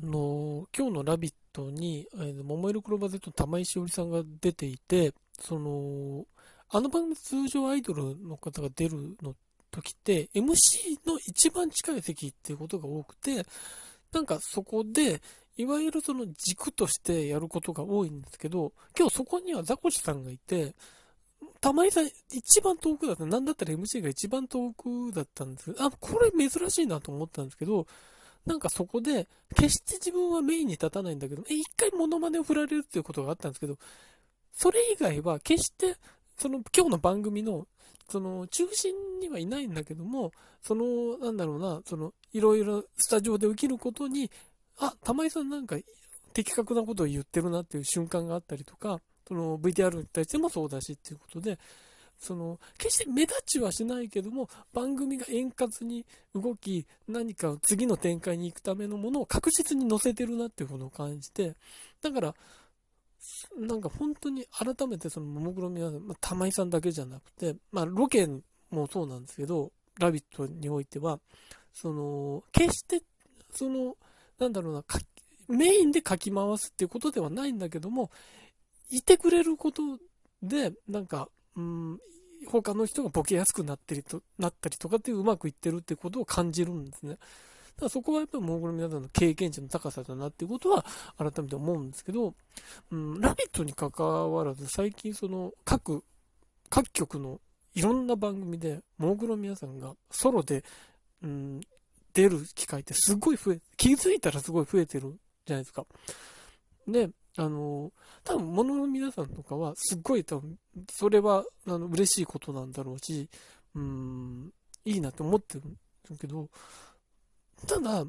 あの、今日のラビットに、桃色クローバー Z の玉井しおりさんが出ていて、その、あの番組通常アイドルの方が出るの時って、MC の一番近い席っていうことが多くて、なんかそこで、いわゆるその軸としてやることが多いんですけど、今日そこにはザコシさんがいて、玉井さん一番遠くだった。なんだったら MC が一番遠くだったんですあ、これ珍しいなと思ったんですけど、なんかそこで、決して自分はメインに立たないんだけど、え一回モノマネを振られるっていうことがあったんですけど、それ以外は決して、その今日の番組の、その中心にはいないんだけども、その、なんだろうな、その、いろいろスタジオで起きることに、あ、玉井さんなんか的確なことを言ってるなっていう瞬間があったりとか、その VTR に対してもそうだしっていうことで、その、決して目立ちはしないけども、番組が円滑に動き、何か次の展開に行くためのものを確実に載せてるなっていうことを感じて、だから、なんか本当に改めてそのももクロ皆さん、まあ、玉井さんだけじゃなくて、まあロケもそうなんですけど、ラビットにおいては、その、決して、その、なんだろうな、メインで書き回すっていうことではないんだけども、いてくれることで、なんか、うん、他の人がボケやすくなってりとなったりとかっていううまくいってるってことを感じるんですね。だからそこはやっぱりモーグルの皆さんの経験値の高さだなっていうことは改めて思うんですけど、うん、ラビットに関わらず最近その各、各局のいろんな番組でモーグルの皆さんがソロで、うん、出る機会ってすごい増え、気づいたらすごい増えてるじゃないですか。で、あの、多分、もの皆さんとかは、すっごい多分、それは、あの、嬉しいことなんだろうし、うん、いいなって思ってるけど、ただ、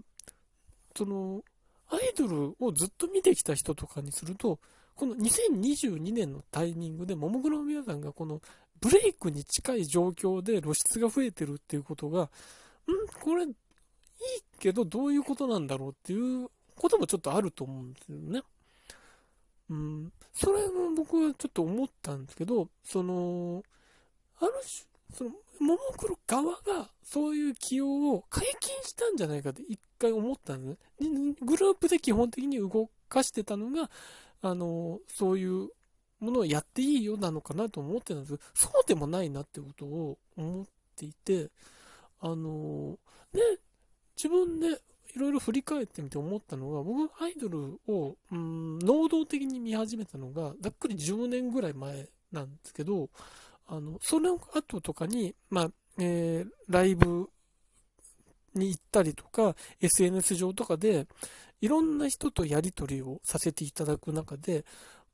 その、アイドルをずっと見てきた人とかにすると、この2022年のタイミングで、ももクロの皆さんがこのブレイクに近い状況で露出が増えてるっていうことが、んこれ、いいけどどういうことなんだろうっていうこともちょっとあると思うんですよね。うん、それも僕はちょっと思ったんですけど、その、ある種、その、ももクロ側がそういう起用を解禁したんじゃないかって一回思ったんですね。グループで基本的に動かしてたのが、あの、そういうものをやっていいよなのかなと思ってたんですけど、そうでもないなってことを思っていて、あの、ね、自分でいろいろ振り返ってみて思ったのが、僕、アイドルを、うん、能動的に見始めたのが、ざっくり10年ぐらい前なんですけど、あの、その後とかに、まあ、えー、ライブに行ったりとか、SNS 上とかで、いろんな人とやり取りをさせていただく中で、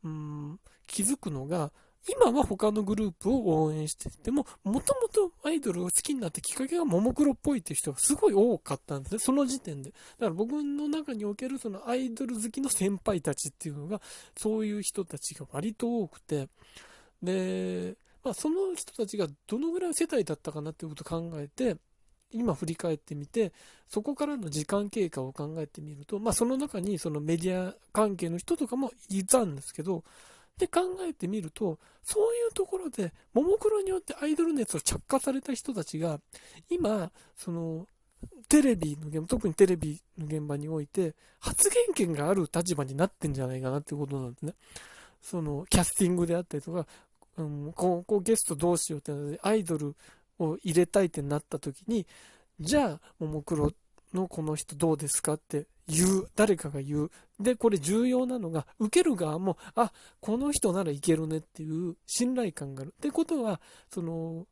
うん、気づくのが、今は他のグループを応援してても、もともとアイドルを好きになったきっかけがももクロっぽいっていう人がすごい多かったんですね。その時点で。だから僕の中におけるそのアイドル好きの先輩たちっていうのが、そういう人たちが割と多くて、で、まあその人たちがどのぐらい世代だったかなっていうことを考えて、今振り返ってみて、そこからの時間経過を考えてみると、まあその中にそのメディア関係の人とかもいたんですけど、で考えてみると、そういうところで、ももクロによってアイドル熱を着火された人たちが、今、その、テレビの現場、特にテレビの現場において、発言権がある立場になってんじゃないかなっていうことなんですね。その、キャスティングであったりとか、うん、ここゲストどうしようってので、アイドルを入れたいってなった時に、じゃあ、ももクロのこの人どうですかって言う、誰かが言う。で、これ重要なのが、受ける側も、あ、この人ならいけるねっていう信頼感がある。ってことは、その、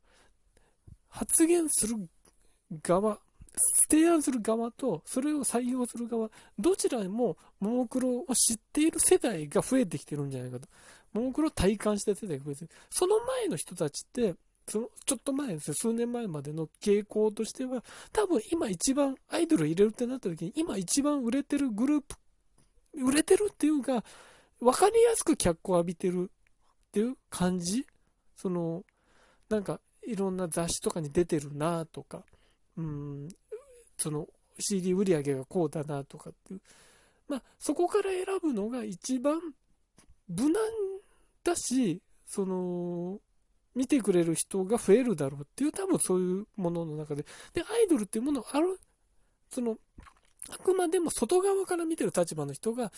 発言する側、提案する側と、それを採用する側、どちらも、ももクロを知っている世代が増えてきてるんじゃないかと。ももクロを体感した世代が増えてる。その前の人たちって、そのちょっと前ですよ、数年前までの傾向としては、多分今一番アイドル入れるってなった時に、今一番売れてるグループ、売れてるっていうか、分かりやすく脚光浴びてるっていう感じ？その、なんか、いろんな雑誌とかに出てるなとか、うん、その CD 売り上げがこうだなとかっていう。まあ、そこから選ぶのが一番無難だし、その、見てくれる人が増えるだろうっていう多分そういうものの中で、で、アイドルっていうものある、その、あくまでも外側から見てる立場の人が、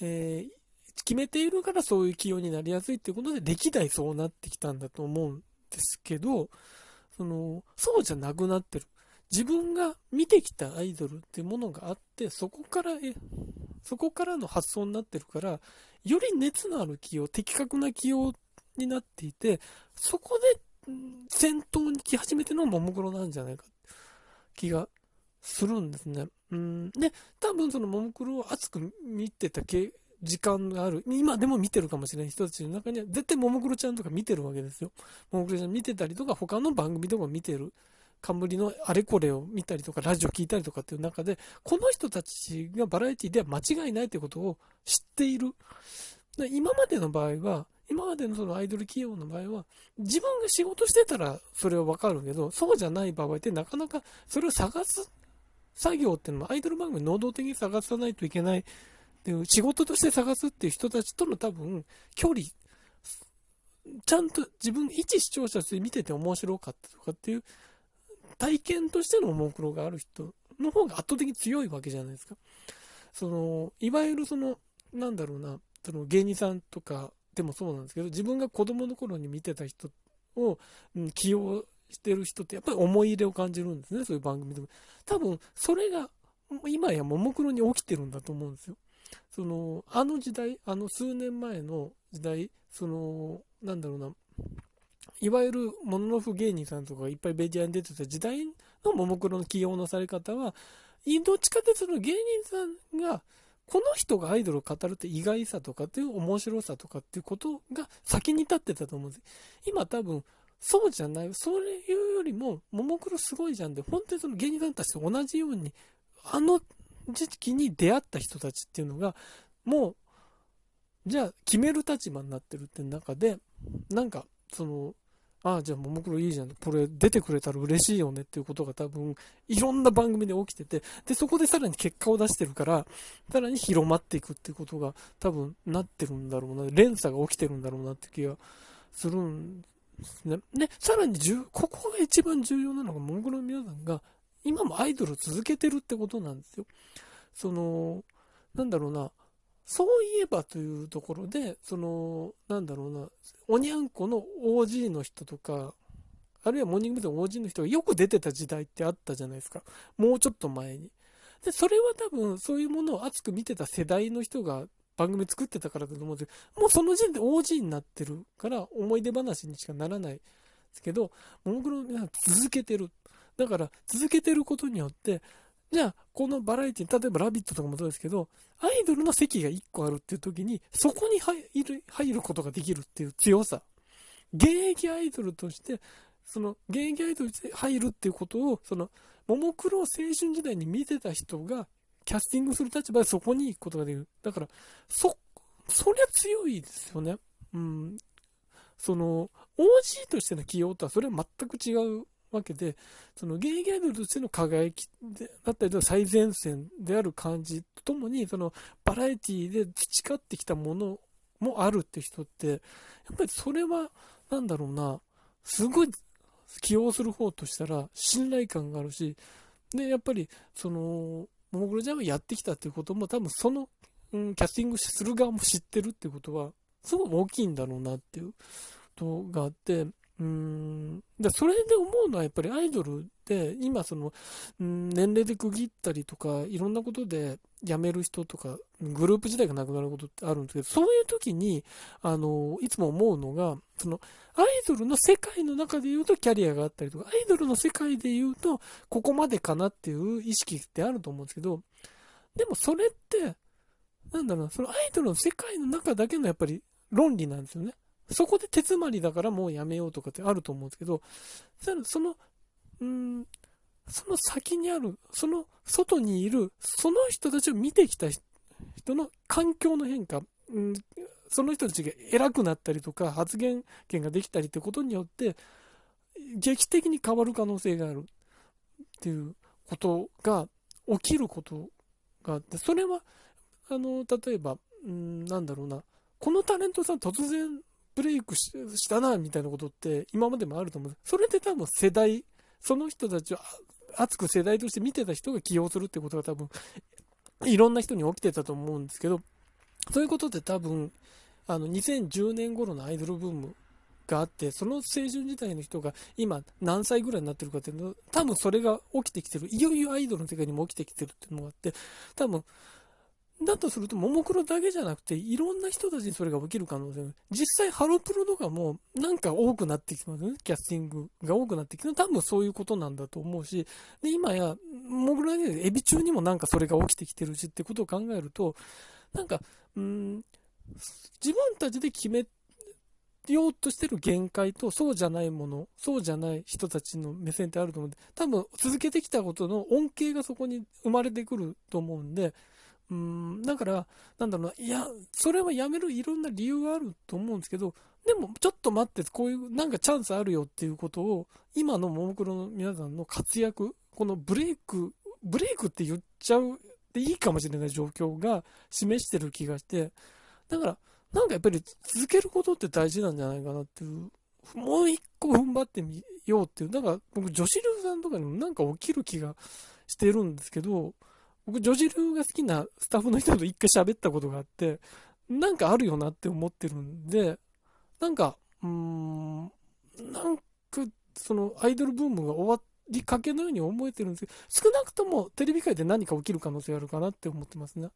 えー、決めているからそういう起用になりやすいっていうことで、歴代そうなってきたんだと思うんですけど、その、そうじゃなくなってる。自分が見てきたアイドルっていうものがあって、そこから、え、そこからの発想になってるから、より熱のある起用、的確な起用になっていて、そこで先頭に来始めてのももクロなんじゃないか気がするんですね。うん。で、多分そのももクロを熱く見てた時間がある。今でも見てるかもしれない人たちの中には、絶対ももクロちゃんとか見てるわけですよ。ももクロちゃん見てたりとか、他の番組とか見てる。冠のあれこれを見たりとか、ラジオ聞いたりとかっていう中で、この人たちがバラエティでは間違いないということを知っている。今までの場合は、今までのそのアイドル企業の場合は、自分が仕事してたらそれはわかるけど、そうじゃない場合ってなかなかそれを探す作業っていうのはアイドル番組能動的に探さないといけないっていう仕事として探すっていう人たちとの多分距離、ちゃんと自分、一視聴者として見てて面白かったとかっていう体験としてのももクロがある人の方が圧倒的に強いわけじゃないですか。その、いわゆるその、なんだろうな、その芸人さんとかでもそうなんですけど、自分が子供の頃に見てた人を、うん、起用してる人ってやっぱり思い入れを感じるんですね、そういう番組でも。多分、それが、今やももクロに起きてるんだと思うんですよ。その、あの時代、あの数年前の時代、その、なんだろうな、いわゆるモノノフ芸人さんとかがいっぱいメディアに出てた時代のももクロの起用のされ方は、どっちかというとその芸人さんが、この人がアイドルを語るって意外さとかっていう面白さとかっていうことが先に立ってたと思うんです。今多分、そうじゃない。そういうよりも、ももクロすごいじゃんで、本当にその芸人さんたちと同じように、あの時期に出会った人たちっていうのが、もう、じゃあ決める立場になってるって中で、なんか、その、ああ、じゃあ、ももクロいいじゃん。これ出てくれたら嬉しいよねっていうことが多分、いろんな番組で起きてて、で、そこでさらに結果を出してるから、さらに広まっていくっていうことが多分なってるんだろうな、連鎖が起きてるんだろうなって気がするんですね。で、さらに、ここが一番重要なのが、ももクロの皆さんが、今もアイドルを続けてるってことなんですよ。その、なんだろうな、そういえばというところで、その、なんだろうな、おにゃんこの OG の人とか、あるいはモーニング娘。の OG の人がよく出てた時代ってあったじゃないですか。もうちょっと前に。で、それは多分、そういうものを熱く見てた世代の人が番組作ってたからだと思うんですけど、もうその時点で OG になってるから、思い出話にしかならないですけど、ももクロの皆さん続けてる。だから、続けてることによって、じゃあ、このバラエティ、例えばラビットとかもそうですけど、アイドルの席が1個あるっていう時に、そこに入る、入ることができるっていう強さ。現役アイドルとして、その、現役アイドルとして入るっていうことを、その、ももクロを青春時代に見てた人が、キャスティングする立場でそこに行くことができる。だから、そ、そりゃ強いですよね。うん。その、OG としての起用とはそれは全く違うわけで、そのゲイギャルとしての輝きだったりとか最前線である感じとともに、そのバラエティで培ってきたものもあるって人って、やっぱりそれは、なんだろうな、すごい起用する方としたら信頼感があるし、で、やっぱり、その、ももクロちゃんがやってきたっていうことも多分その、うん、キャスティングする側も知ってるってことは、すごい大きいんだろうなっていうことがあって、うん。で、それで思うのはやっぱりアイドルで、今その、うん、年齢で区切ったりとか、いろんなことで辞める人とか、グループ自体がなくなることってあるんですけど、そういう時に、あの、いつも思うのが、その、アイドルの世界の中で言うとキャリアがあったりとか、アイドルの世界で言うと、ここまでかなっていう意識ってあると思うんですけど、でもそれって、なんだろう、そのアイドルの世界の中だけのやっぱり論理なんですよね。そこで手詰まりだからもうやめようとかってあると思うんですけど、その、うん、その先にある、その外にいる、その人たちを見てきた人の環境の変化、うん、その人たちが偉くなったりとか、発言権ができたりってことによって、劇的に変わる可能性がある。っていうことが起きることがあって、それは、あの、例えば、うん、なんだろうな、このタレントさん突然ブレイクしたな、みたいなことって今までもあると思う。それで多分世代、その人たちは熱く世代として見てた人が起用するってことが多分、いろんな人に起きてたと思うんですけど、そういうことで多分、あの、2010年頃のアイドルブームがあって、その青春時代の人が今何歳ぐらいになってるかっていうの多分それが起きてきてる。いよいよアイドルの世界にも起きてきてるっていうのがあって、多分、だとすると、ももクロだけじゃなくて、いろんな人たちにそれが起きる可能性が実際、ハロプロとかも、なんか多くなってきてますね。キャスティングが多くなってきて、多分そういうことなんだと思うし、で、今や、もぐらで、エビ中にもなんかそれが起きてきてるしってことを考えると、なんか、うん、自分たちで決めようとしてる限界と、そうじゃないもの、そうじゃない人たちの目線ってあると思うんで、多分続けてきたことの恩恵がそこに生まれてくると思うんで、うん、だから、なんだろうな、いや、それはやめるいろんな理由があると思うんですけど、でも、ちょっと待って、こういう、なんかチャンスあるよっていうことを、今のももクロの皆さんの活躍、このブレイク、ブレイクって言っちゃうでいいかもしれない状況が示してる気がして、だから、なんかやっぱり続けることって大事なんじゃないかなっていう、もう一個踏ん張ってみようっていう、だから僕女子流さんとかにもなんか起きる気がしてるんですけど、僕、女子流が好きなスタッフの人と一回喋ったことがあって、なんかあるよなって思ってるんで、なんか、うーん、なんか、そのアイドルブームが終わりかけのように思えてるんですけど、少なくともテレビ界で何か起きる可能性あるかなって思ってますね。